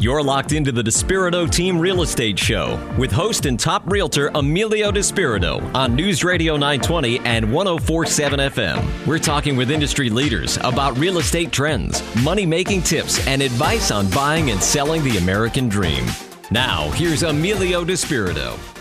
You're locked into the Despirito Team Real Estate Show with host and top realtor Emilio Despirito on News Radio 920 and 1047 FM. We're talking with industry leaders about real estate trends, money making tips, and advice on buying and selling the American dream. Now, here's Emilio Despirito.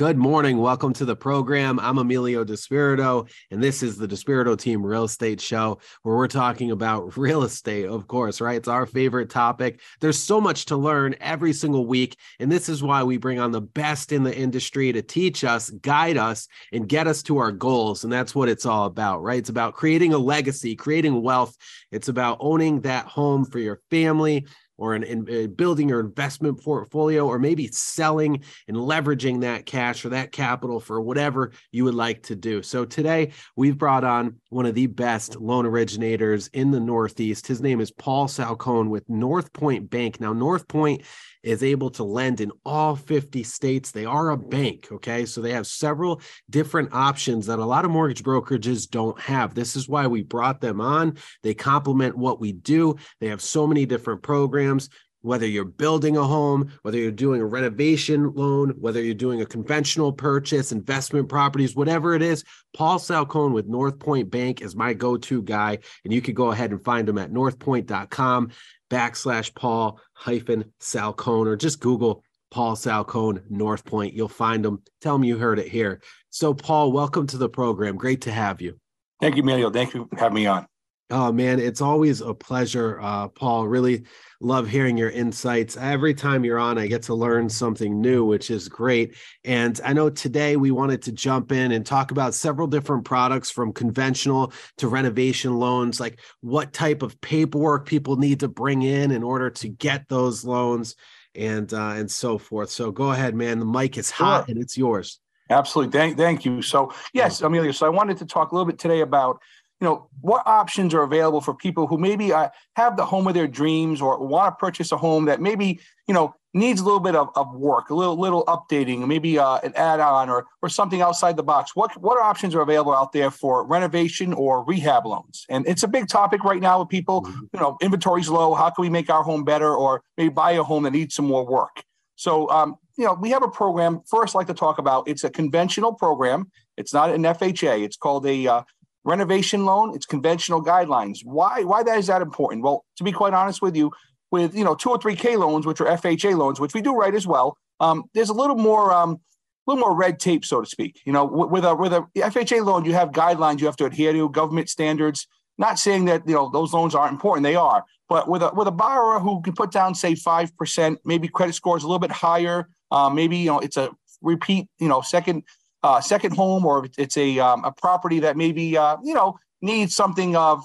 Good morning. Welcome to the program. I'm Emilio Despirito, and this is the Despirito Team Real Estate Show, where we're talking about real estate, of course, right? It's our favorite topic. There's so much to learn every single week, and this is why we bring on the best in the industry to teach us, guide us, and get us to our goals. And that's what it's all about, right? It's about creating a legacy, creating wealth. It's about owning that home for your family or in, in, in, building your investment portfolio, or maybe selling and leveraging that cash or that capital for whatever you would like to do. So today we've brought on one of the best loan originators in the Northeast. His name is Paul Salcone with North Point Bank. Now, North Point is able to lend in all 50 states. They are a bank, okay? So they have several different options that a lot of mortgage brokerages don't have. This is why we brought them on. They complement what we do. They have so many different programs whether you're building a home, whether you're doing a renovation loan, whether you're doing a conventional purchase, investment properties, whatever it is, Paul Salcone with North Point Bank is my go-to guy. And you could go ahead and find him at northpoint.com backslash Paul hyphen Salcone or just Google Paul Salcone North Point. You'll find him. Tell him you heard it here. So, Paul, welcome to the program. Great to have you. Thank you, Emilio. Thank you for having me on. Oh man, it's always a pleasure, uh, Paul. Really love hearing your insights. Every time you're on, I get to learn something new, which is great. And I know today we wanted to jump in and talk about several different products from conventional to renovation loans, like what type of paperwork people need to bring in in order to get those loans, and uh, and so forth. So go ahead, man. The mic is hot sure. and it's yours. Absolutely. Thank, thank you. So yes, Emilio. So I wanted to talk a little bit today about you know what options are available for people who maybe uh, have the home of their dreams or want to purchase a home that maybe you know needs a little bit of, of work a little little updating maybe uh, an add-on or or something outside the box. What what options are available out there for renovation or rehab loans? And it's a big topic right now with people mm-hmm. you know inventory's low how can we make our home better or maybe buy a home that needs some more work? So um, you know we have a program first I'd like to talk about it's a conventional program. It's not an fha it's called a uh, renovation loan it's conventional guidelines. Why why that is that important? Well to be quite honest with you with you know 203k loans which are fha loans which we do write as well um, there's a little more um, a little more red tape so to speak. You know with a with a fha loan you have guidelines you have to adhere to government standards. Not saying that you know those loans aren't important they are. But with a with a borrower who can put down say 5% maybe credit score is a little bit higher uh, maybe you know it's a repeat you know second uh, second home or it's a um, a property that maybe uh, you know needs something of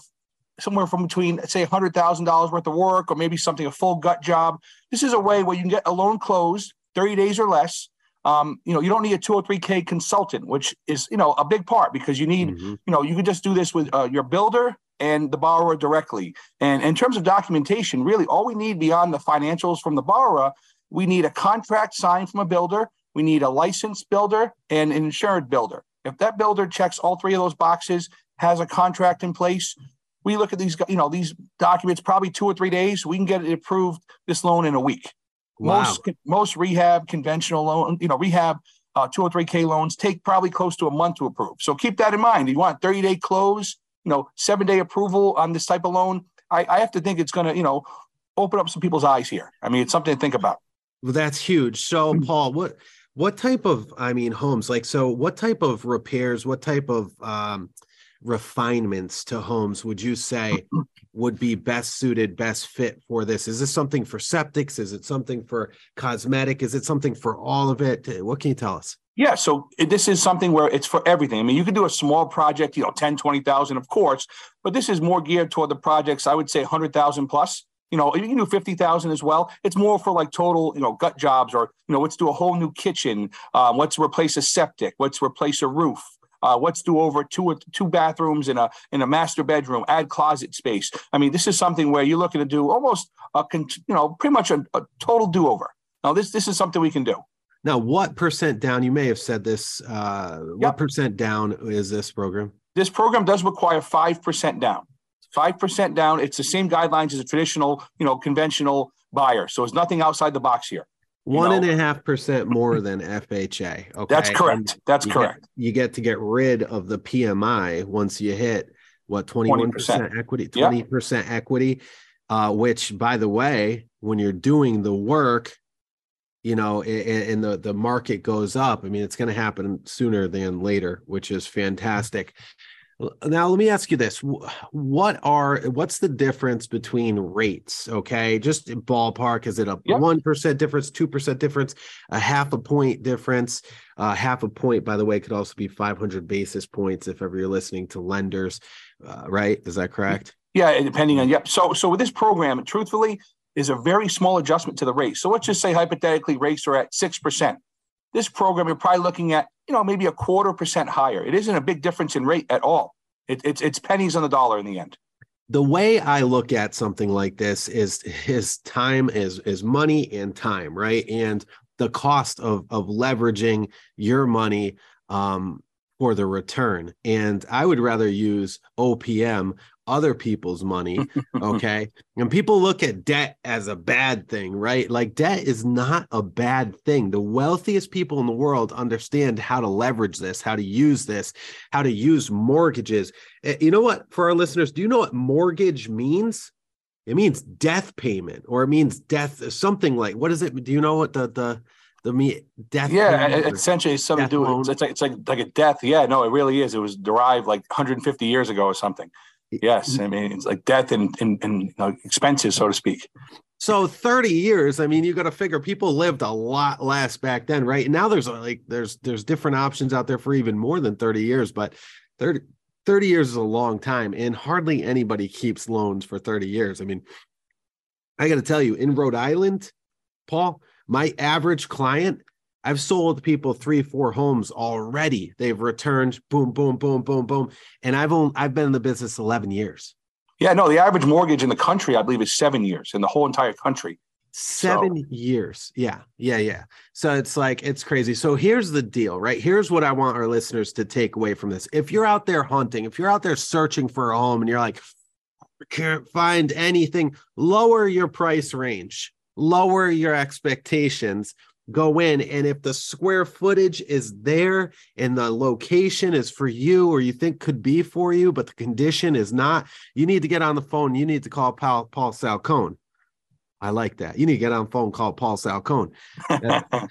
somewhere from between say hundred thousand dollars worth of work or maybe something a full gut job. This is a way where you can get a loan closed thirty days or less. Um, you know, you don't need a 203K consultant, which is you know a big part because you need mm-hmm. you know you can just do this with uh, your builder and the borrower directly. And in terms of documentation, really all we need beyond the financials from the borrower, we need a contract signed from a builder we need a licensed builder and an insured builder. If that builder checks all three of those boxes, has a contract in place, we look at these, you know, these documents probably two or three days. We can get it approved this loan in a week. Wow. Most most rehab conventional loan, you know, rehab uh, 203K loans take probably close to a month to approve. So keep that in mind. You want 30 day close, you know, seven day approval on this type of loan. I, I have to think it's going to, you know, open up some people's eyes here. I mean, it's something to think about. Well, that's huge. So. Paul, what what type of, I mean, homes like so? What type of repairs? What type of um, refinements to homes would you say would be best suited, best fit for this? Is this something for septics? Is it something for cosmetic? Is it something for all of it? What can you tell us? Yeah, so this is something where it's for everything. I mean, you can do a small project, you know, 10, 20,000, of course, but this is more geared toward the projects, I would say 100,000 plus you know, you can do 50,000 as well. It's more for like total, you know, gut jobs or, you know, let's do a whole new kitchen. Um, let's replace a septic. Let's replace a roof. Uh, let's do over two two bathrooms in a in a master bedroom. Add closet space. I mean, this is something where you're looking to do almost a you know pretty much a, a total do over. Now, this this is something we can do. Now, what percent down? You may have said this. Uh, yep. What percent down is this program? This program does require five percent down. Five percent down. It's the same guidelines as a traditional, you know, conventional buyer. So it's nothing outside the box here. One know? and a half percent more than FHA. Okay, that's correct. And that's you correct. Get, you get to get rid of the PMI once you hit what 21% equity, 20% yep. equity. Uh, which by the way, when you're doing the work, you know, and, and the the market goes up. I mean, it's going to happen sooner than later, which is fantastic. Now, let me ask you this: What are what's the difference between rates? Okay, just ballpark. Is it a one yep. difference, two percent difference, a half a point difference? Uh, half a point, by the way, could also be 500 basis points if ever you're listening to lenders, uh, right? Is that correct? Yeah, depending on yep. So, so with this program, truthfully, is a very small adjustment to the rate. So let's just say hypothetically rates are at six percent. This program, you're probably looking at you know, maybe a quarter percent higher. It isn't a big difference in rate at all. It, it's it's pennies on the dollar in the end. The way I look at something like this is is time is is money and time, right? And the cost of of leveraging your money um, for the return. And I would rather use OPM other people's money. Okay. and people look at debt as a bad thing, right? Like debt is not a bad thing. The wealthiest people in the world understand how to leverage this, how to use this, how to use mortgages. Eh, you know what? For our listeners, do you know what mortgage means? It means death payment or it means death, something like what is it? Do you know what the, the, the me death yeah essentially something to do with it's like it's like like a death yeah no it really is it was derived like 150 years ago or something Yes, I mean it's like death and and, and you know, expenses, so to speak. So 30 years, I mean, you got to figure people lived a lot less back then, right? And now there's like there's there's different options out there for even more than 30 years, but 30 30 years is a long time and hardly anybody keeps loans for 30 years. I mean, I got to tell you, in Rhode Island, Paul, my average client I've sold people three, four homes already. They've returned, boom, boom, boom, boom, boom. And I've only I've been in the business 11 years. Yeah, no, the average mortgage in the country, I believe, is seven years in the whole entire country. Seven so. years. Yeah, yeah, yeah. So it's like it's crazy. So here's the deal, right? Here's what I want our listeners to take away from this. If you're out there hunting, if you're out there searching for a home and you're like, can't find anything, lower your price range, lower your expectations go in and if the square footage is there and the location is for you or you think could be for you but the condition is not you need to get on the phone. You need to call paul, paul salcone. I like that. You need to get on the phone call paul salcone.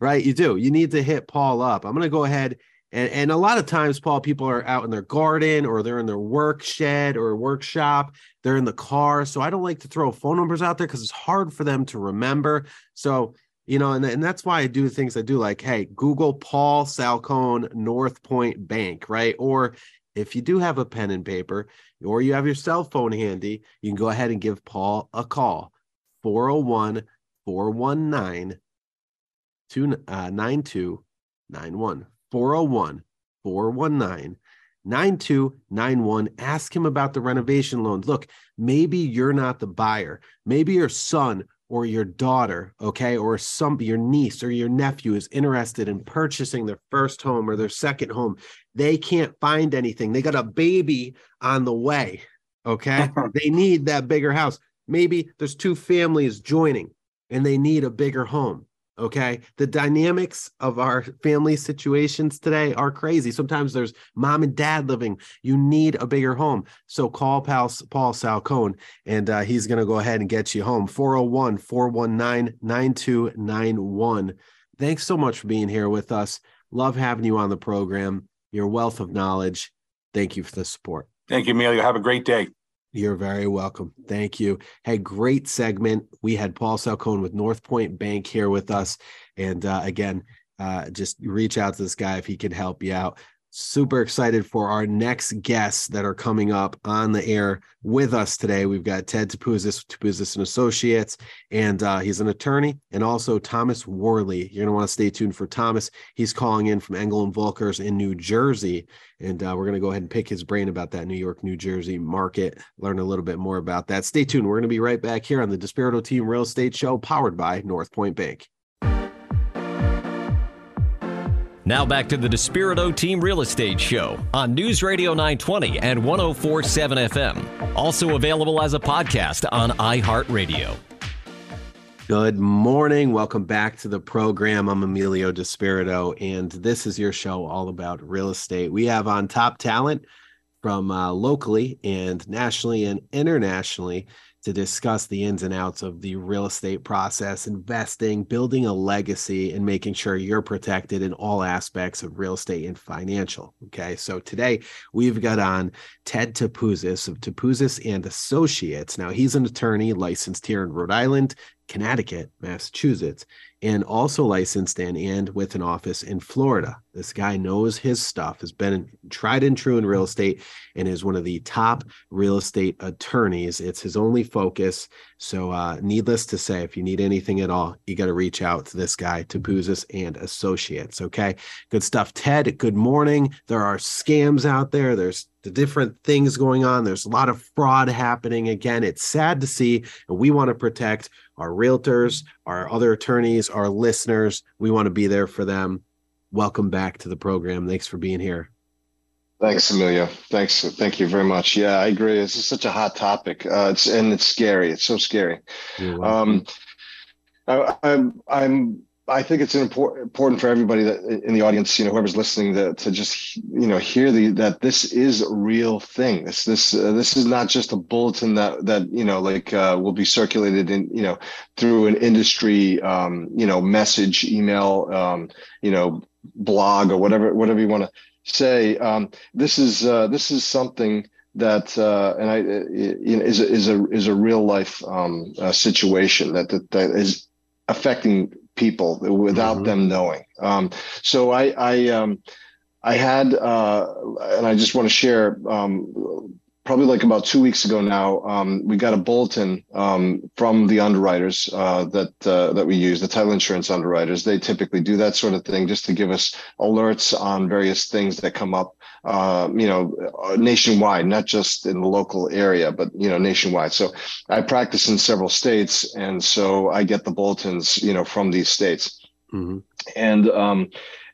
Right? You do. You need to hit paul up. I'm going to go ahead and, and a lot of times paul people are out in their garden or they're in their work shed or workshop. They're in the car. So i don't like to throw phone numbers out there because it's hard for them to remember. So you know, and, and that's why I do things I do like, hey, Google Paul Salcone North Point Bank, right? Or if you do have a pen and paper or you have your cell phone handy, you can go ahead and give Paul a call 401 419 9291. Uh, 401 419 9291. Ask him about the renovation loans. Look, maybe you're not the buyer. Maybe your son or your daughter, okay, or some your niece or your nephew is interested in purchasing their first home or their second home, they can't find anything. They got a baby on the way, okay? Uh-huh. they need that bigger house. Maybe there's two families joining and they need a bigger home. Okay. The dynamics of our family situations today are crazy. Sometimes there's mom and dad living. You need a bigger home. So call Paul, Paul Salcone and uh, he's going to go ahead and get you home. 401 419 9291. Thanks so much for being here with us. Love having you on the program. Your wealth of knowledge. Thank you for the support. Thank you, Emilio. Have a great day. You're very welcome. Thank you. Hey, great segment. We had Paul Salcone with North Point Bank here with us. And uh, again, uh, just reach out to this guy if he can help you out super excited for our next guests that are coming up on the air with us today. We've got Ted Topouzis, Topouzis and Associates, and uh, he's an attorney, and also Thomas Worley. You're going to want to stay tuned for Thomas. He's calling in from Engel and Volkers in New Jersey, and uh, we're going to go ahead and pick his brain about that New York, New Jersey market, learn a little bit more about that. Stay tuned. We're going to be right back here on the Despirito Team Real Estate Show, powered by North Point Bank. Now back to the Despirito Team Real Estate Show on News Radio 920 and 1047 FM. Also available as a podcast on iHeartRadio. Good morning. Welcome back to the program. I'm Emilio Despirito, and this is your show all about real estate. We have on top talent from uh, locally and nationally and internationally to discuss the ins and outs of the real estate process, investing, building a legacy, and making sure you're protected in all aspects of real estate and financial. Okay. So today we've got on Ted Topouzis of Topouzis and Associates. Now he's an attorney licensed here in Rhode Island, Connecticut, Massachusetts, and also licensed in and with an office in Florida. This guy knows his stuff, has been tried and true in real estate, and is one of the top real estate attorneys. It's his only focus. So, uh, needless to say, if you need anything at all, you got to reach out to this guy, Topouzis and Associates. Okay, good stuff. Ted, good morning. There are scams out there. There's the different things going on. There's a lot of fraud happening. Again, it's sad to see, and we want to protect our realtors, our other attorneys, our listeners. We want to be there for them. Welcome back to the program. Thanks for being here. Thanks, Emilio. Thanks. Thank you very much. Yeah, I agree. This is such a hot topic. Uh, it's and it's scary. It's so scary. Um, I, I'm I'm I think it's important important for everybody that in the audience, you know, whoever's listening, to, to just you know hear the that this is a real thing. This this uh, this is not just a bulletin that that you know like uh, will be circulated in you know through an industry um, you know message, email, um, you know blog or whatever whatever you want to say. Um, this is uh, this is something that uh, and I you know, is a, is a is a real life um, uh, situation that, that that is affecting people without mm-hmm. them knowing. Um, so I, I, um, I had, uh, and I just want to share, um, probably like about two weeks ago now, um, we got a bulletin um, from the underwriters uh, that uh, that we use, the title insurance underwriters. They typically do that sort of thing just to give us alerts on various things that come up uh, you know, nationwide, not just in the local area, but you know, nationwide. So I practice in several states, and so I get the bulletins, you know, from these states. Mm-hmm. And um,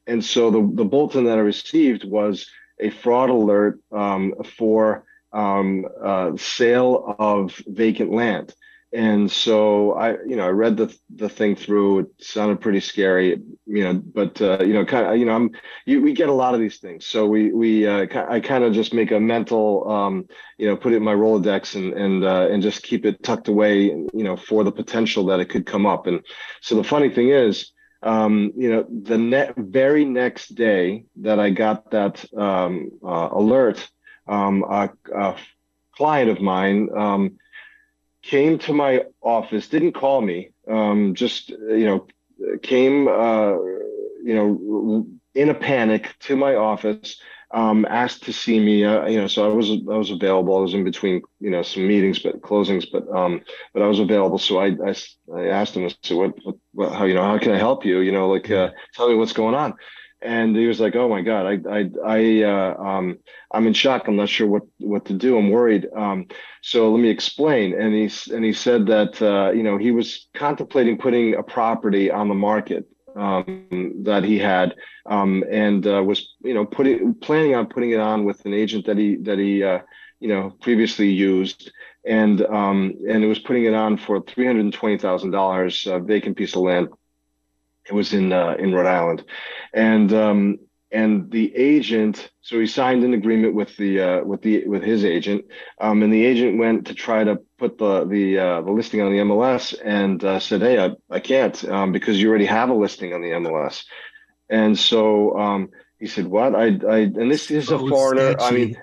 and so the the bulletin that I received was a fraud alert um, for um, uh, sale of vacant land. And so I, you know, I read the the thing through. It sounded pretty scary, you know, but uh, you know, kind of, you know, I'm, you, we get a lot of these things. So we we uh, I kind of just make a mental, um, you know, put it in my Rolodex and and uh, and just keep it tucked away, you know, for the potential that it could come up. And so the funny thing is, um, you know, the net very next day that I got that um, uh, alert, um, a, a client of mine. Um, came to my office, didn't call me, um, just you know, came uh, you know in a panic to my office, um, asked to see me. Uh, you know, so I was I was available. I was in between you know some meetings, but closings, but um, but I was available. So I I, I asked him, I said, what, what, what, how you know how can I help you? You know, like uh, tell me what's going on and he was like, "Oh my God, I, I, I, uh, um, I'm in shock. I'm not sure what what to do. I'm worried. Um, so let me explain." And he and he said that uh, you know he was contemplating putting a property on the market um, that he had, um, and uh, was you know putting planning on putting it on with an agent that he that he uh, you know previously used. And um, and it was putting it on for three hundred twenty thousand dollars, a vacant piece of land it was in uh, in Rhode Island, and um, and the agent. So he signed an agreement with the uh, with the with his agent, um, and the agent went to try to put the the uh, the listing on the MLS, and uh, said, "Hey, I, I can't um, because you already have a listing on the MLS." And so um, he said, "What? I I and this is so a foreigner. Sketchy. I mean,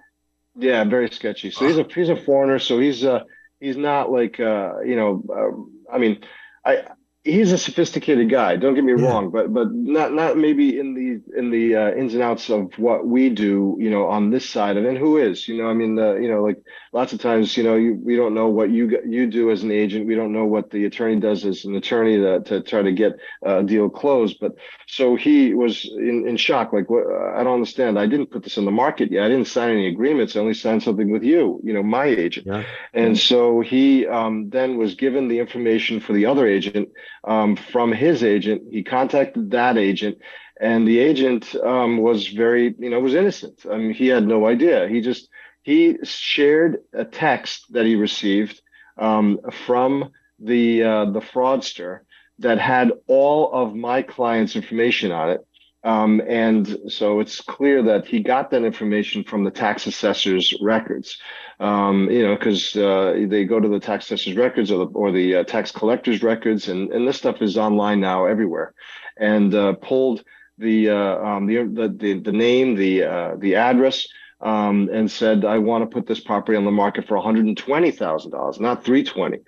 yeah, very sketchy. So he's a he's a foreigner. So he's uh he's not like uh you know uh, I mean I he's a sophisticated guy. Don't get me yeah. wrong, but but not not maybe in the in the uh, ins and outs of what we do, you know, on this side of it. And who is, you know, I mean, uh, you know, like lots of times, you know, you we don't know what you you do as an agent. We don't know what the attorney does as an attorney to, to try to get a deal closed. But so he was in, in shock, like, what? I don't understand. I didn't put this in the market yet. I didn't sign any agreements. I only signed something with you, you know, my agent. Yeah. And so he um, then was given the information for the other agent um, from his agent. He contacted that agent, and the agent um, was very, you know, was innocent. I mean, he had no idea. He just he shared a text that he received um, from the uh, the fraudster that had all of my client's information on it. Um, and so it's clear that he got that information from the tax assessor's records, um, you know, because uh, they go to the tax assessor's records or the, or the uh, tax collector's records, and, and this stuff is online now everywhere, and uh, pulled the, uh, um, the, the the name, the uh, the address, um, and said, I want to put this property on the market for $120,000, not 320.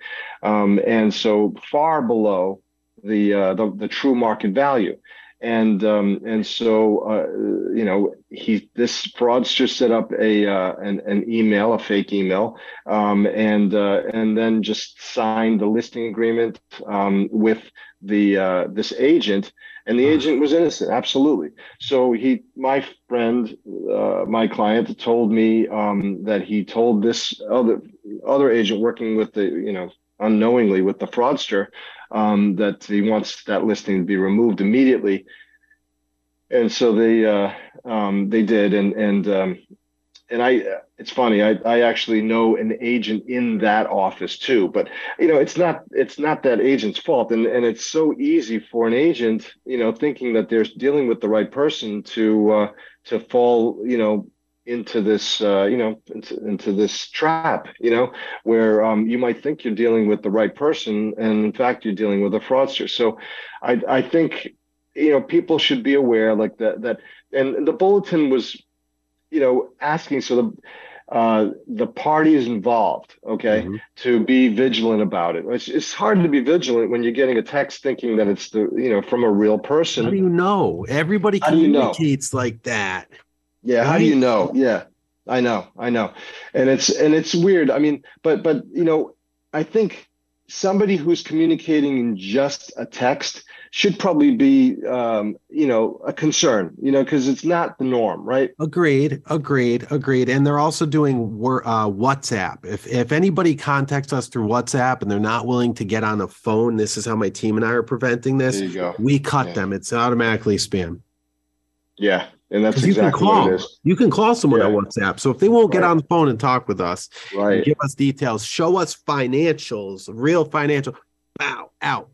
Um, and so far below the, uh, the, the true market value. And um, and so uh, you know he this fraudster set up a uh, an, an email a fake email um, and uh, and then just signed the listing agreement um, with the uh, this agent and the agent was innocent absolutely. So he my friend uh, my client told me um, that he told this other other agent working with the you know unknowingly with the fraudster um, that he wants that listing to be removed immediately. And so they uh, um, they did. And and um, and I, it's funny. I, I actually know an agent in that office too, but you know, it's not, it's not that agent's fault. And, and it's so easy for an agent, you know, thinking that they're dealing with the right person to, uh, to fall, you know, into this, uh, you know, into, into this trap, you know, where um, you might think you're dealing with the right person, and in fact, you're dealing with a fraudster. So, I, I think, you know, people should be aware, like that, that, and the bulletin was you know, asking so the uh, the parties involved, okay, mm-hmm. to be vigilant about it. It's, it's hard to be vigilant when you're getting a text thinking that it's the you know from a real person. How do you know? Everybody communicates you know? like that. Yeah, right? how do you know? Yeah, I know, I know, and it's and it's weird. I mean, but but you know, I think somebody who's communicating in just a text should probably be um, you know a concern you know because it's not the norm right agreed agreed agreed and they're also doing uh, whatsapp if if anybody contacts us through whatsapp and they're not willing to get on a phone this is how my team and i are preventing this we cut yeah. them it's automatically spam yeah and that's exactly you can call, what it is. You can call someone yeah. on WhatsApp. So if they won't right. get on the phone and talk with us, right. give us details, show us financials, real financial, bow out.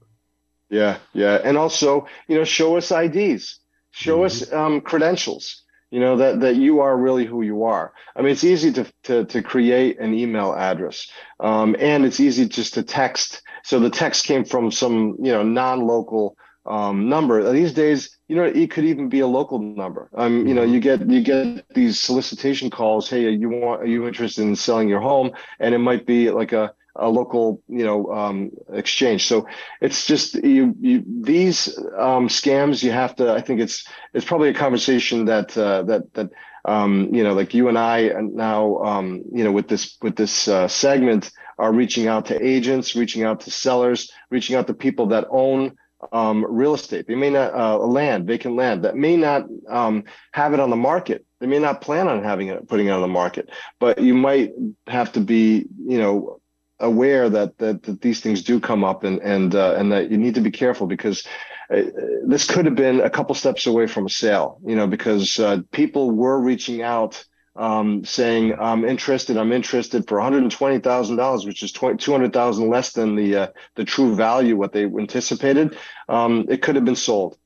Yeah, yeah, and also, you know, show us IDs, show mm-hmm. us um, credentials. You know that that you are really who you are. I mean, it's easy to to, to create an email address, um, and it's easy just to text. So the text came from some you know non-local um, number. These days, you know, it could even be a local number. Um, you know, mm-hmm. you get you get these solicitation calls. Hey, you want are you interested in selling your home? And it might be like a a local you know um, exchange. So it's just you, you these um, scams you have to i think it's it's probably a conversation that uh, that that um, you know like you and i and now um, you know with this with this uh, segment are reaching out to agents reaching out to sellers reaching out to people that own um, real estate. They may not uh, land vacant land that may not um, have it on the market. They may not plan on having it putting it on the market but you might have to be you know aware that, that that these things do come up and and uh, and that you need to be careful because uh, this could have been a couple steps away from a sale you know because uh, people were reaching out um, saying I'm interested I'm interested for $120,000 which is 200,000 less than the uh, the true value what they anticipated. Um, it could have been sold.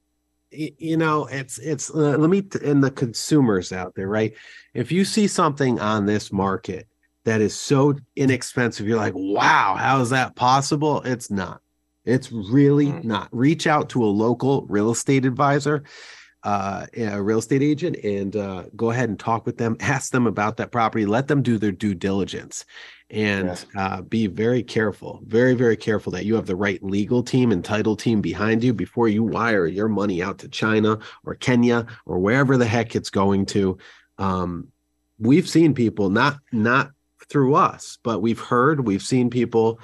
You know it's it's uh, let me and the consumers out there right? If you see something on this market that is so inexpensive. You're like, wow, how is that possible? It's not. It's really mm. not. Reach out to a local real estate advisor, uh, a real estate agent, and uh, go ahead and talk with them. Ask them about that property. Let them do their due diligence, and uh, be very careful, very very careful that you have the right legal team and title team behind you before you wire your money out to China or Kenya or wherever the heck it's going to. Um, we've seen people not not through us, but we've heard, we've seen people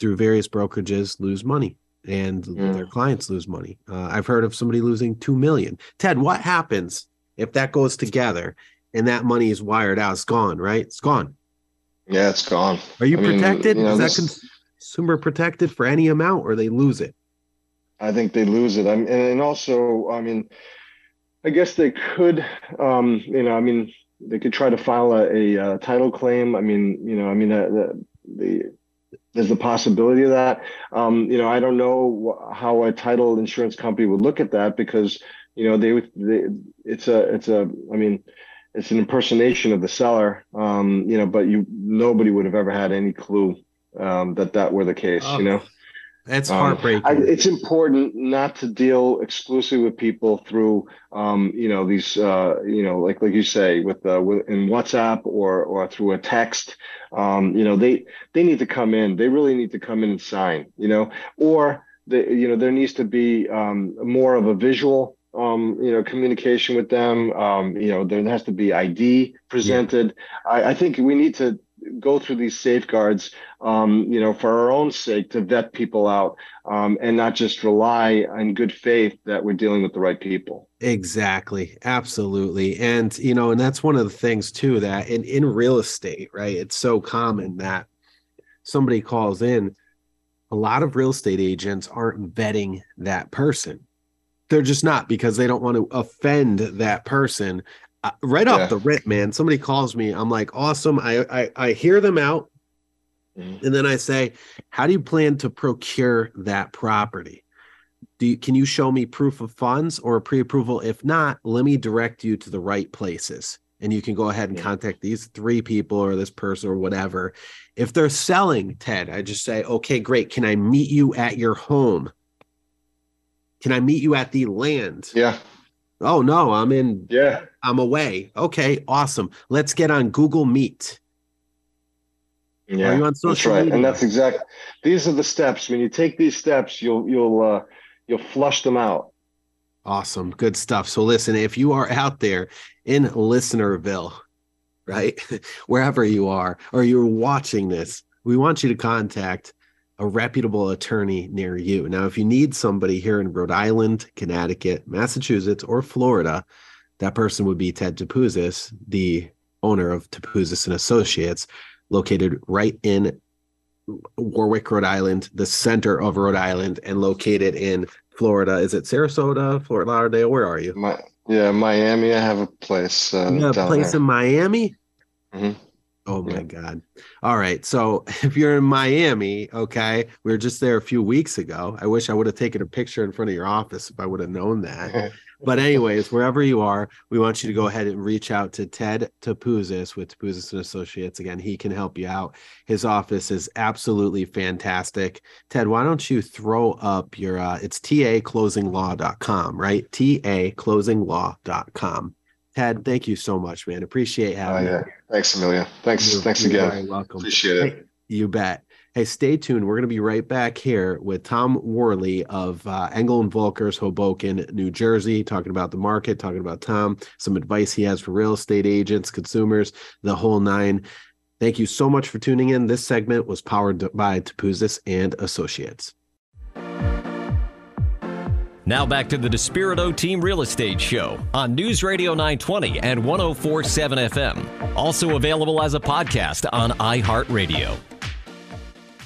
through various brokerages lose money and mm. their clients lose money. Uh, I've heard of somebody losing 2 million. Ted, what happens if that goes together and that money is wired out? It's gone, right? It's gone. Yeah, it's gone. Are you I protected? Mean, you know, is this... that consumer protected for any amount or they lose it? I think they lose it. I mean, and also, I mean, I guess they could, um, you know, I mean, they could try to file a, a, a title claim. I mean, you know, I mean, uh, the, the there's the possibility of that. Um, you know, I don't know how a title insurance company would look at that because you know they, they it's a it's a I mean it's an impersonation of the seller. Um, you know, but you nobody would have ever had any clue um, that that were the case. Oh. You know. That's um, heartbreaking. I, it's important not to deal exclusively with people through, um, you know, these, uh, you know, like like you say, with, uh, with in WhatsApp or or through a text. Um, you know, they they need to come in. They really need to come in and sign. You know, or the, you know, there needs to be um, more of a visual um, you know, communication with them. Um, you know, there has to be ID presented. Yeah. I, I, think we need to go through these safeguards, um, you know, for our own sake to vet people out um, and not just rely on good faith that we're dealing with the right people. Exactly. Absolutely. And, you know, and that's one of the things too that in, in real estate, right? It's so common that somebody calls in. A lot of real estate agents aren't vetting that person. They're just not because they don't want to offend that person uh, right off the rip, man. Somebody calls me. I'm like, awesome. I I, I hear them out, mm-hmm. and then I say, how do you plan to procure that property? Do you, can you show me proof of funds or pre-approval? If not, let me direct you to the right places, and you can go ahead and yeah. contact these three people or this person or whatever. If they're selling, Ted, I just say, okay, great. Can I meet you at your home? Can I meet you at the land? Yeah. Oh no, I'm in. Yeah. I'm away. Okay, awesome. Let's get on Google Meet. Yeah, that's right, media? and that's exact. These are the steps. When you take these steps, you'll you'll uh, you'll flush them out. Awesome, good stuff. So listen, if you are out there in Listenerville, right, wherever you are, or you're watching this, we want you to contact a reputable attorney near you. Now, if you need somebody here in Rhode Island, Connecticut, Massachusetts, or Florida, that person would be Ted Topouzis, the owner of Topouzis and Associates, located right in Warwick, Rhode Island, the center of Rhode Island, and located in Florida. Is it Sarasota, Fort Lauderdale? Where are you? My, yeah, Miami. I have a place. Uh, you have a place there. in Miami. Mm-hmm. Oh my God. All right. So if you're in Miami, okay, we were just there a few weeks ago. I wish I would have taken a picture in front of your office if I would have known that. but anyways, wherever you are, we want you to go ahead and reach out to Ted Topouzis with Topouzis and Associates. Again, he can help you out. His office is absolutely fantastic. Ted, why don't you throw up your uh it's taclosinglaw.com, right? taclosinglaw.com. Ted, thank you so much, man. Appreciate having oh, yeah. you. Thanks, Emilio. Thanks. You're, thanks you're again. welcome. Appreciate it. Hey, you bet. Hey, stay tuned. We're going to be right back here with Tom Worley of uh, Engel and Volkers, Hoboken, New Jersey, talking about the market, talking about Tom, some advice he has for real estate agents, consumers, the whole nine. Thank you so much for tuning in. This segment was powered by Topouzis and Associates. Now back to the Despirito Team Real Estate Show on News Radio 920 and 1047 FM. Also available as a podcast on iHeartRadio.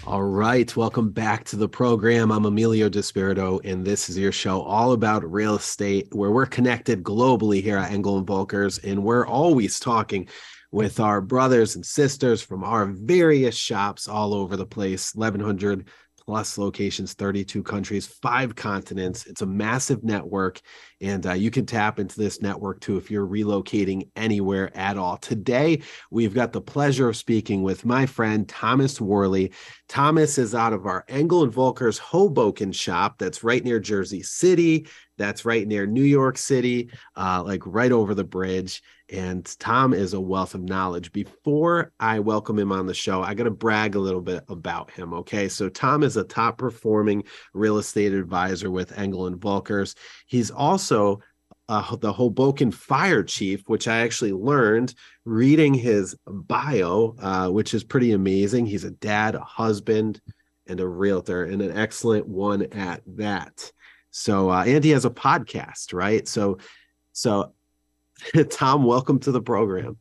All right, welcome back to the program. I'm Emilio Despirito, and this is your show all about real estate, where we're connected globally here at Engel and Volkers, and we're always talking with our brothers and sisters from our various shops all over the place. 1100 plus locations, 32 countries, five continents. It's a massive network, and uh, you can tap into this network too if you're relocating anywhere at all. Today, we've got the pleasure of speaking with my friend Thomas Worley. Thomas is out of our Engel and Volkers Hoboken shop that's right near Jersey City. That's right near New York City, uh, like right over the bridge. And Tom is a wealth of knowledge. Before I welcome him on the show, I got to brag a little bit about him. Okay. So, Tom is a top performing real estate advisor with Engel and Volkers. He's also uh, the Hoboken fire chief, which I actually learned reading his bio, uh, which is pretty amazing. He's a dad, a husband, and a realtor, and an excellent one at that. So, uh, and he has a podcast, right? So, so Tom, welcome to the program.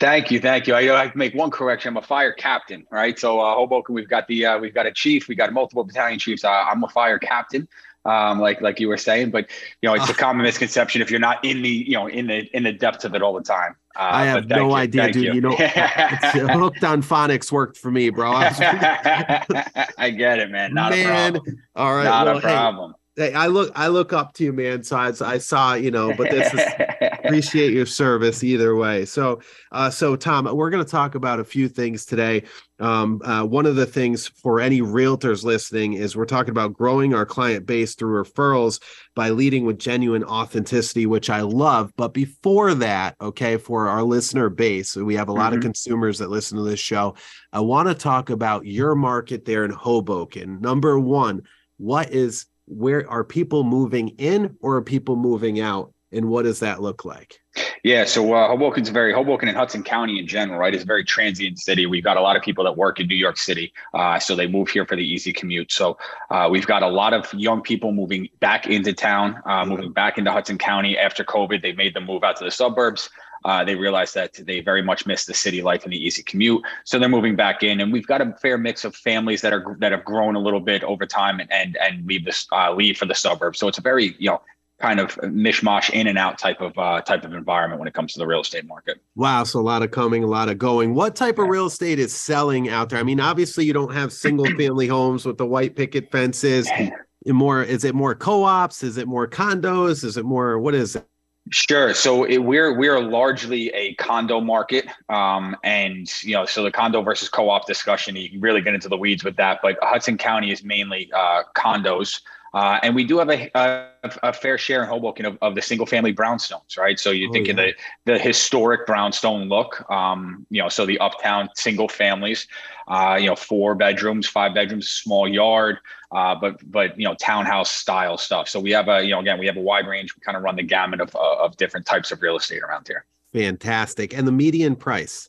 Thank you, thank you. I, I make one correction. I'm a fire captain, right? So uh, Hoboken, we've got the uh, we've got a chief, we got multiple battalion chiefs. Uh, I'm a fire captain. um, like like you were saying. But you know, it's a common misconception if you're not in the you know in the in the depths of it all the time. Uh, I have no you, idea, dude. You, you know, hooked on phonics worked for me, bro. I, I get it, man. Not man, a problem. All right, not well, a problem. Hey, Hey, I look, I look up to you, man. So I, I saw, you know, but this is appreciate your service either way. So, uh, so Tom, we're going to talk about a few things today. Um, uh, one of the things for any realtors listening is we're talking about growing our client base through referrals by leading with genuine authenticity, which I love. But before that, okay, for our listener base, we have a lot mm-hmm. of consumers that listen to this show. I want to talk about your market there in Hoboken. Number one, what is where are people moving in or are people moving out? And what does that look like? Yeah so uh, hoboken's very hoboken and hudson county in general right is a very transient city. We've got a lot of people that work in new york city uh, so they move here for the easy commute. So uh, we've got a lot of young people moving back into town uh, moving back into hudson county after covid. They made them move out to the suburbs uh, they realize that they very much miss the city life and the easy commute, so they're moving back in. And we've got a fair mix of families that are that have grown a little bit over time and and, and leave this uh, leave for the suburbs. So it's a very you know kind of mishmash in and out type of uh, type of environment when it comes to the real estate market. Wow, so a lot of coming, a lot of going. What type of real estate is selling out there? I mean, obviously you don't have single family homes with the white picket fences. More is it more co-ops? Is it more condos? Is it more what is it? Sure. So it, we're we're largely a condo market, um, and you know, so the condo versus co-op discussion, you can really get into the weeds with that. But Hudson County is mainly uh, condos, uh, and we do have a, a, a, fair share in Hoboken of, of the single-family brownstones, right? So you oh, think yeah. of the the historic brownstone look, um, you know, so the uptown single families, uh, you know, four bedrooms, five bedrooms, small yard uh, but but you know townhouse style stuff. So we have a you know again we have a wide range. We kind of run the gamut of uh, of different types of real estate around here. Fantastic. And the median price.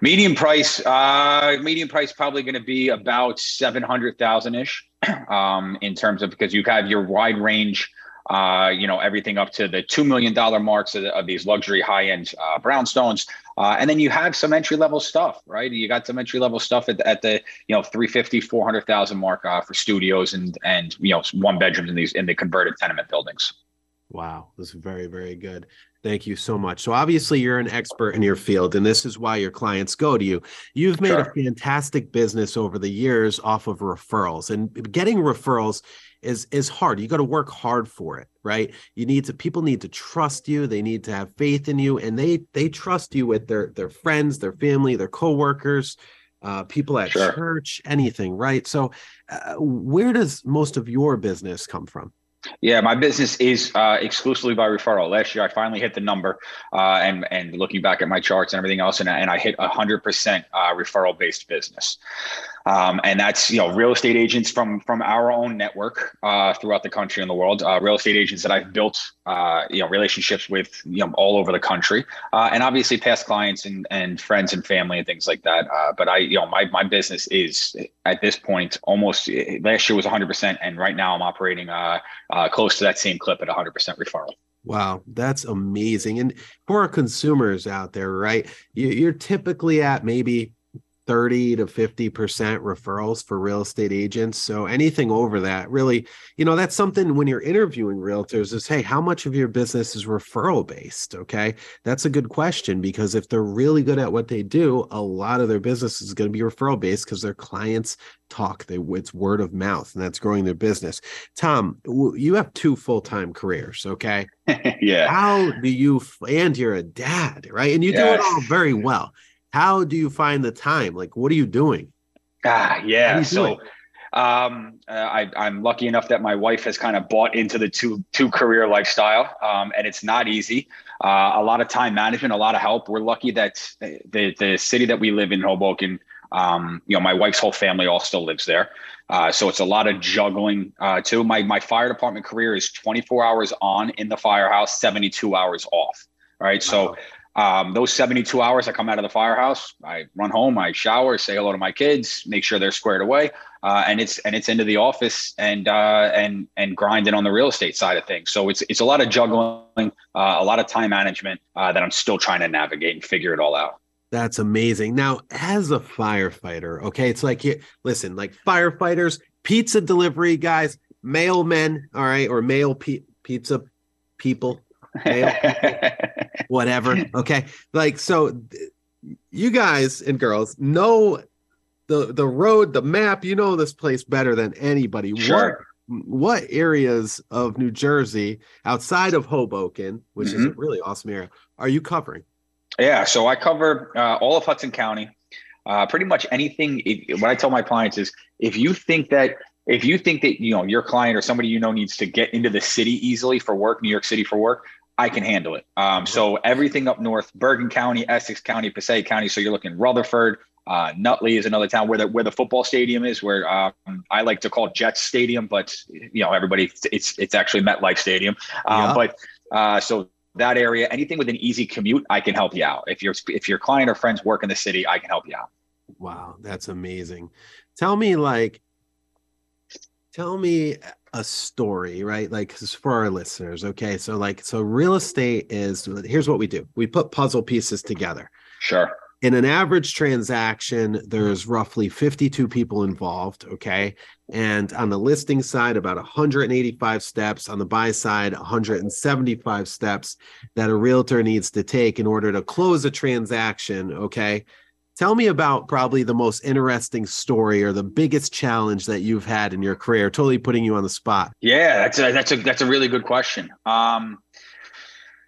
Median price, uh, median price probably going to be about seven hundred thousand ish, um, in terms of because you have your wide range uh, you know, everything up to the $2 million marks of, of these luxury high end uh, brownstones. Uh, and then you have some entry level stuff, right? You got some entry level stuff at, at the, you know, 350, 400,000 mark uh, for studios and, and, you know, one bedrooms in these, in the converted tenement buildings. Wow. This is very, very good. Thank you so much. So obviously you're an expert in your field and this is why your clients go to you. You've made sure. a fantastic business over the years off of referrals and getting referrals is is hard. You got to work hard for it, right? You need to people need to trust you. They need to have faith in you, and they they trust you with their their friends, their family, their coworkers, uh, people at sure. church, anything, right? So, uh, where does most of your business come from? Yeah, my business is uh, exclusively by referral. Last year, I finally hit the number, uh, and and looking back at my charts and everything else, and, and I hit a hundred percent uh, referral based business. Um, and that's you know real estate agents from from our own network uh, throughout the country and the world. Uh, real estate agents that I've built uh, you know relationships with you know all over the country, uh, and obviously past clients and and friends and family and things like that. Uh, but I you know my my business is at this point almost last year was 100 percent, and right now I'm operating uh, close to that same clip at 100 percent referral. Wow, that's amazing. And for our consumers out there, right? You're typically at maybe 30 to 50% referrals for real estate agents. So anything over that, really, you know, that's something when you're interviewing realtors is, hey, how much of your business is referral based? Okay. That's a good question because if they're really good at what they do, a lot of their business is going to be referral based because their clients talk. They it's word of mouth and that's growing their business. Tom, you have two full-time careers. Okay. yeah. How do you, and you're a dad, right? And you yes. do it all very well how do you find the time? Like, what are you doing? Ah, yeah. So, um, uh, I, I'm lucky enough that my wife has kind of bought into the two two career lifestyle, um, and it's not easy. Uh, a lot of time management, a lot of help. We're lucky that the the city that we live in, Hoboken, um, you know, my wife's whole family all still lives there. Uh, so it's a lot of juggling uh, too. My my fire department career is 24 hours on in the firehouse, 72 hours off. Right. So um, those 72 hours I come out of the firehouse, I run home, I shower, say hello to my kids, make sure they're squared away, uh, and it's and it's into the office and uh, and and grinding on the real estate side of things. So it's it's a lot of juggling, uh, a lot of time management uh, that I'm still trying to navigate and figure it all out. That's amazing. Now, as a firefighter, okay, it's like listen, like firefighters, pizza delivery guys, mailmen, all right, or mail pe- pizza people, whatever. Okay, like so, you guys and girls know the the road, the map. You know this place better than anybody. Sure. What what areas of New Jersey outside of Hoboken, which mm-hmm. is a really awesome area, are you covering? Yeah, so I cover uh, all of Hudson County. Uh, pretty much anything. It, what I tell my clients is, if you think that if you think that you know your client or somebody you know needs to get into the city easily for work, New York City for work, I can handle it. Um, so everything up north, Bergen County, Essex County, Passaic County. So you're looking Rutherford, uh, Nutley is another town where the where the football stadium is, where um, I like to call Jets Stadium, but you know everybody, it's it's actually MetLife Stadium. Uh, yeah. But uh, so that area, anything with an easy commute, I can help you out. If your if your client or friends work in the city, I can help you out. Wow, that's amazing. Tell me, like, tell me a story, right? Like for our listeners, okay? So like so real estate is here's what we do. We put puzzle pieces together. Sure. In an average transaction, there's roughly 52 people involved, okay? And on the listing side about 185 steps, on the buy side 175 steps that a realtor needs to take in order to close a transaction, okay? Tell me about probably the most interesting story or the biggest challenge that you've had in your career. Totally putting you on the spot. Yeah, that's a that's a that's a really good question. Um,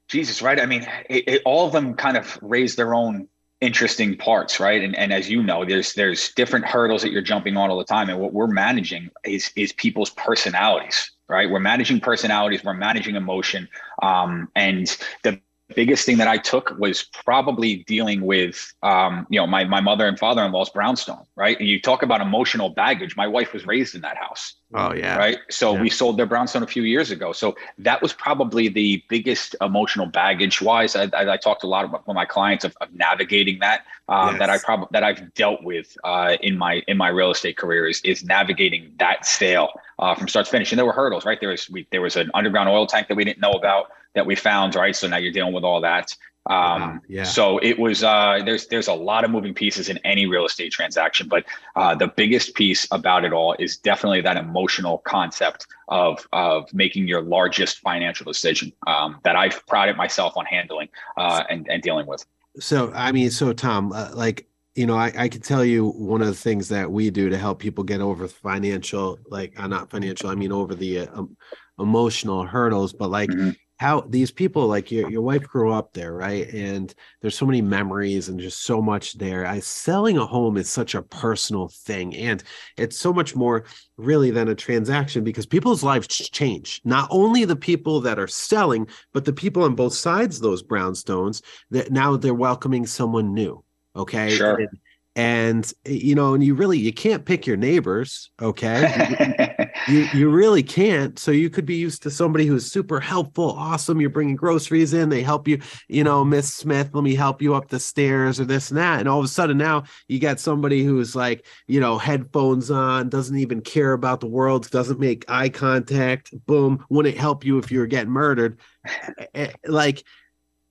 Jesus, right? I mean, it, it, all of them kind of raise their own interesting parts, right? And and as you know, there's there's different hurdles that you're jumping on all the time, and what we're managing is is people's personalities, right? We're managing personalities, we're managing emotion, um, and the biggest thing that I took was probably dealing with, um, you know, my my mother and father in law's brownstone, right? And you talk about emotional baggage. My wife was raised in that house. Oh yeah. Right. So yeah. we sold their brownstone a few years ago. So that was probably the biggest emotional baggage wise. I, I, I talked a lot about with my clients of, of navigating that. Uh, yes. That I probably that I've dealt with uh, in my in my real estate career is is navigating that sale uh, from start to finish. And there were hurdles, right? There was we, there was an underground oil tank that we didn't know about that we found, right? So now you're dealing with all that. Um, yeah. So it was uh, there's there's a lot of moving pieces in any real estate transaction, but uh, the biggest piece about it all is definitely that emotional concept of of making your largest financial decision um, that I've prided myself on handling uh, and and dealing with. So I mean, so Tom, uh, like you know, I, I can tell you one of the things that we do to help people get over financial, like uh, not financial, I mean over the uh, um, emotional hurdles, but like mm-hmm how these people like your, your wife grew up there right? And there's so many memories and just so much there. I, selling a home is such a personal thing and it's so much more really than a transaction because people's lives change. Not only the people that are selling but the people on both sides of those brownstones that now they're welcoming someone new okay? Sure. and, and you know and you really you can't pick your neighbors okay? You you really can't so you could be used to somebody who's super helpful awesome you're bringing groceries in they help you you know miss smith let me help you up the stairs or this and that and all of a sudden now you got somebody who's like you know headphones on doesn't even care about the world doesn't make eye contact boom wouldn't help you if you were getting murdered. Eh, eh, like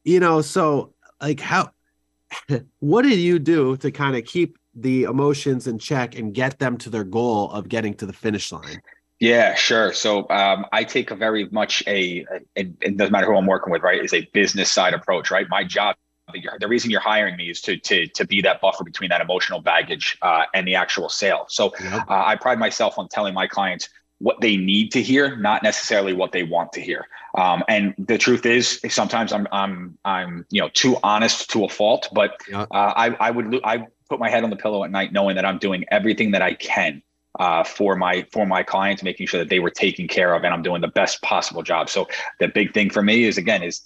you know so like how what did you do to kind of keep the emotions in check and get them to their goal of getting to the finish line? Yeah, sure. So um, I take a very much a, it, it, doesn't matter who I'm working with, right? Is a business side approach, right? My job, the reason you're hiring me is to to to be that buffer between that emotional baggage uh, and the actual sale. So uh, I pride myself on telling my clients what they need to hear, not necessarily what they want to hear. Um, and the truth is, sometimes I'm I'm I'm you know too honest to a fault, but uh, I I would I put my head on the pillow at night knowing that I'm doing everything that I can uh, for my for my clients, making sure that they were taken care of, and I'm doing the best possible job. So the big thing for me is again is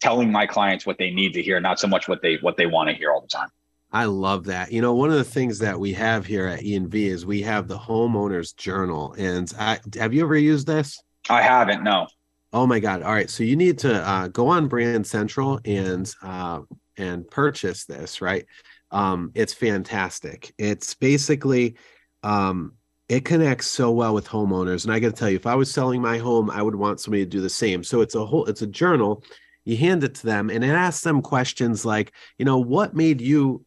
telling my clients what they need to hear, not so much what they what they want to hear all the time. I love that. You know, one of the things that we have here at ENV is we have the homeowners journal. And I, have you ever used this? I haven't, no. Oh my God. All right. So you need to uh, go on Brand Central and uh, and purchase this, right? Um, it's fantastic. It's basically um, it connects so well with homeowners. And I got to tell you, if I was selling my home, I would want somebody to do the same. So it's a whole it's a journal you hand it to them and it asks them questions like you know what made you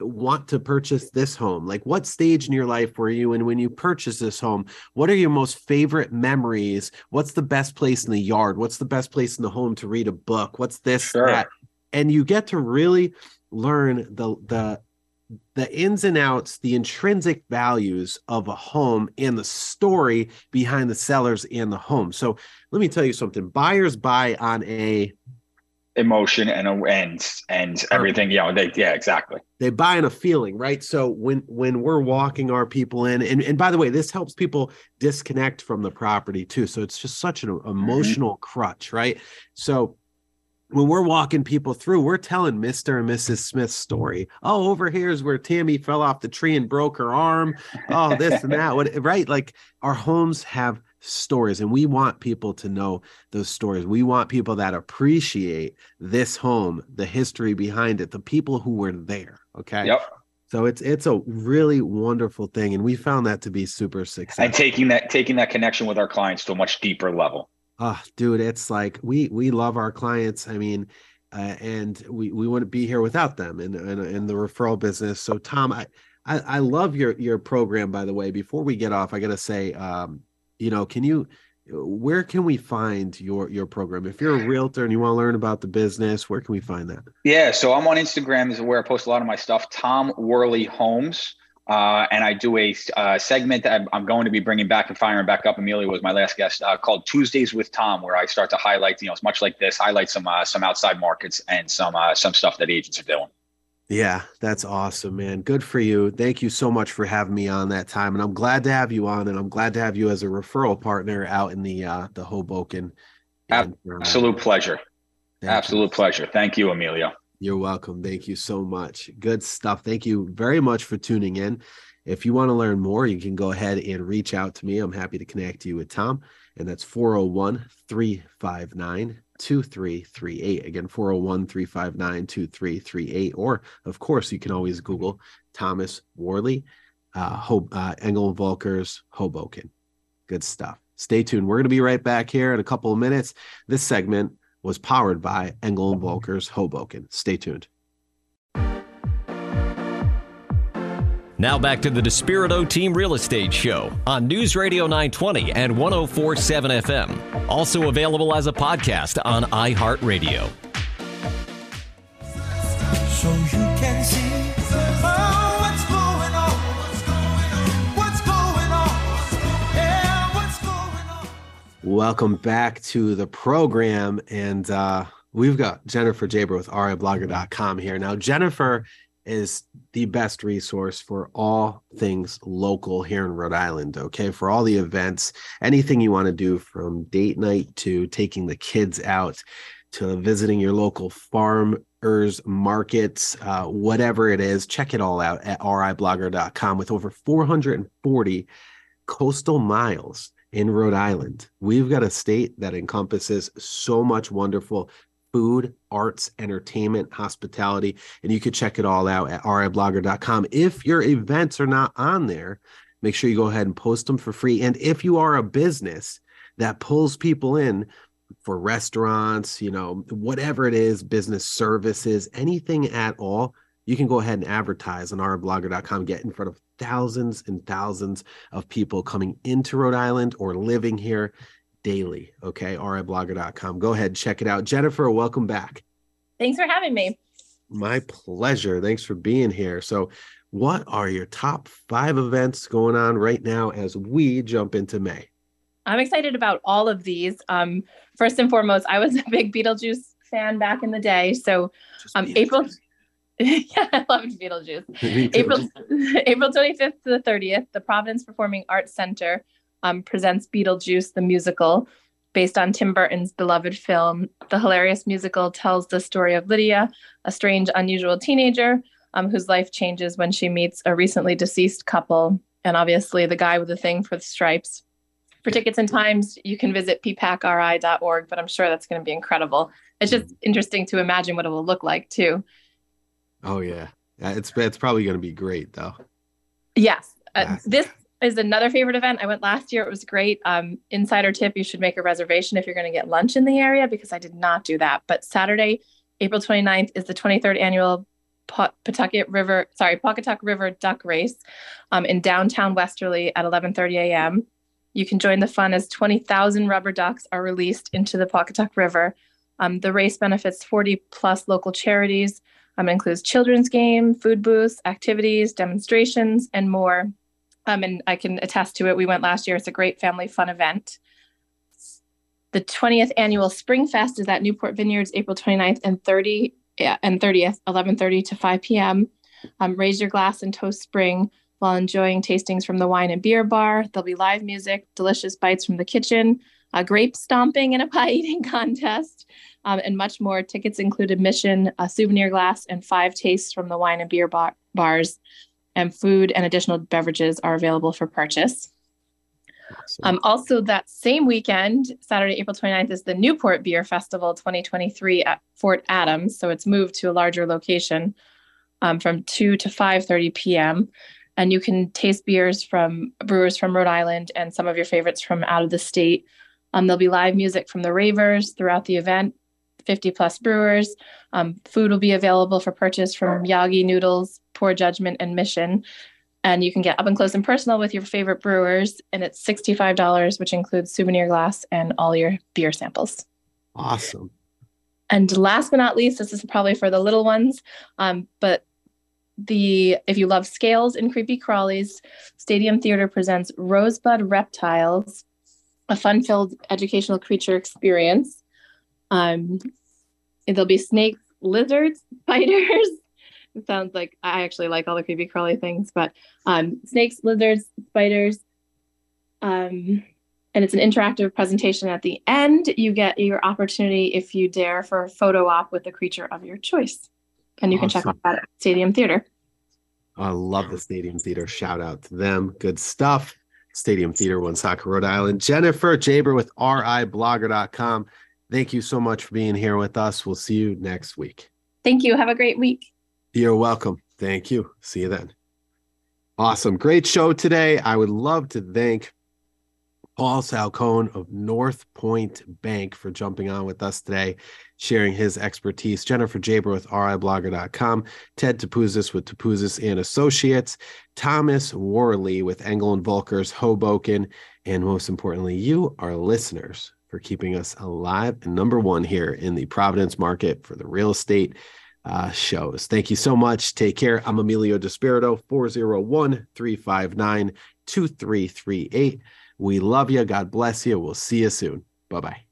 want to purchase this home? Like, what stage in your life were you in when you purchased this home? What are your most favorite memories? What's the best place in the yard? What's the best place in the home to read a book? What's this, sure. that? And you get to really learn the the the ins and outs, the intrinsic values of a home and the story behind the sellers and the home. So let me tell you something. Buyers buy on a emotion and and and everything you know they yeah exactly they buy in a feeling right so when when we're walking our people in and, and by the way this helps people disconnect from the property too so it's just such an mm-hmm. emotional mm-hmm. crutch right so when we're walking people through, we're telling Mr. and Mrs. Smith's story. Oh, over here is where Tammy fell off the tree and broke her arm. Oh, this and that. What right? Like our homes have stories, and we want people to know those stories. We want people that appreciate this home, the history behind it, the people who were there. Okay. Yep. So it's it's a really wonderful thing, and we found that to be super successful. And taking that taking that connection with our clients to a much deeper level. Oh, dude, it's like we we love our clients. I mean, uh, and we we wouldn't be here without them in, in in the referral business. So, Tom, I, I I love your your program. By the way, before we get off, I gotta say, um, you know, can you where can we find your your program if you're a realtor and you want to learn about the business where can we find that yeah so i'm on instagram is where i post a lot of my stuff tom worley homes uh, and I do a uh, segment that I'm going to be bringing back and firing back up. Emilio was my last guest uh, called Tuesdays with Tom, where I start to highlight, you know, it's much like this, highlight some uh, some outside markets and some uh, some stuff that agents are doing. Yeah, that's awesome, man. Good for you. Thank you so much for having me on that time, and I'm glad to have you on, and I'm glad to have you as a referral partner out in the uh, the Hoboken. Absolute pleasure. Absolute you. pleasure. Thank you, Emilio. You're welcome. Thank you so much. Good stuff. Thank you very much for tuning in. If you want to learn more, you can go ahead and reach out to me. I'm happy to connect you with Tom, and that's 401 359 2338. Again, 401 359 2338. Or, of course, you can always Google Thomas Worley, uh, Ho- uh, Engel Volkers, Hoboken. Good stuff. Stay tuned. We're going to be right back here in a couple of minutes. This segment was powered by Engel and uh-huh. Volkers Hoboken. Stay tuned. Now back to the Despirito Team Real Estate Show on News Radio 920 and 1047 FM. Also available as a podcast on iHeartRadio. So Welcome back to the program. And uh, we've got Jennifer Jaber with RIblogger.com here. Now, Jennifer is the best resource for all things local here in Rhode Island. Okay. For all the events, anything you want to do from date night to taking the kids out to visiting your local farmers markets, uh, whatever it is, check it all out at riblogger.com with over 440 coastal miles in Rhode Island. We've got a state that encompasses so much wonderful food, arts, entertainment, hospitality, and you can check it all out at riblogger.com. If your events are not on there, make sure you go ahead and post them for free. And if you are a business that pulls people in for restaurants, you know, whatever it is, business services, anything at all, you can go ahead and advertise on riblogger.com, get in front of thousands and thousands of people coming into Rhode Island or living here daily. Okay, riblogger.com. Go ahead, check it out. Jennifer, welcome back. Thanks for having me. My pleasure. Thanks for being here. So, what are your top five events going on right now as we jump into May? I'm excited about all of these. Um, first and foremost, I was a big Beetlejuice fan back in the day. So, um, April. yeah, I loved Beetlejuice. April April 25th to the 30th, the Providence Performing Arts Center um, presents Beetlejuice the musical, based on Tim Burton's beloved film. The hilarious musical tells the story of Lydia, a strange, unusual teenager um, whose life changes when she meets a recently deceased couple, and obviously the guy with the thing for the stripes. For tickets and times, you can visit ppacri.org, but I'm sure that's going to be incredible. It's just interesting to imagine what it will look like too. Oh yeah, it's it's probably going to be great though. Yes, uh, this is another favorite event. I went last year; it was great. Um, insider tip: you should make a reservation if you're going to get lunch in the area because I did not do that. But Saturday, April 29th, is the 23rd annual Pawcatuck River, sorry, Pawcatuck River Duck Race um, in downtown Westerly at 11:30 a.m. You can join the fun as 20,000 rubber ducks are released into the Pawcatuck River. Um, the race benefits 40 plus local charities. Um, it includes children's game, food booths, activities, demonstrations, and more. Um, and I can attest to it. We went last year. It's a great family fun event. The 20th annual Spring Fest is at Newport Vineyards, April 29th and 30 yeah, and 30th, 11:30 to 5 p.m. Um, raise your glass and toast spring while enjoying tastings from the wine and beer bar. There'll be live music, delicious bites from the kitchen, a grape stomping and a pie eating contest, um, and much more. Tickets include admission, a souvenir glass, and five tastes from the wine and beer bar- bars. And food and additional beverages are available for purchase. Um, also, that same weekend, Saturday, April 29th, is the Newport Beer Festival 2023 at Fort Adams. So it's moved to a larger location um, from 2 to 5.30 p.m. And you can taste beers from brewers from Rhode Island and some of your favorites from out of the state. Um, there'll be live music from the ravers throughout the event, 50 plus brewers. Um, food will be available for purchase from Yagi Noodles, Poor Judgment, and Mission. And you can get up and close and personal with your favorite brewers and it's $65 which includes souvenir glass and all your beer samples. Awesome. And last but not least this is probably for the little ones um, but the if you love scales and creepy crawlies stadium theater presents rosebud reptiles a fun-filled educational creature experience um, there'll be snakes lizards spiders it sounds like I actually like all the creepy crawly things, but um, snakes, lizards, spiders. Um, and it's an interactive presentation at the end. You get your opportunity if you dare for a photo op with the creature of your choice. And you awesome. can check out that at Stadium Theater. I love the Stadium Theater. Shout out to them. Good stuff. Stadium Theater, One Woonsocket, Rhode Island. Jennifer Jaber with riblogger.com. Thank you so much for being here with us. We'll see you next week. Thank you. Have a great week. You're welcome. Thank you. See you then. Awesome. Great show today. I would love to thank Paul Salcone of North Point Bank for jumping on with us today, sharing his expertise. Jennifer Jaber with RIblogger.com, Ted Topouzis with Topouzis and Associates, Thomas Worley with Engel and Volkers, Hoboken, and most importantly, you, our listeners, for keeping us alive and number one here in the Providence market for the real estate uh, shows. Thank you so much. Take care. I'm Emilio Despirito, 401 359 2338. We love you. God bless you. We'll see you soon. Bye bye.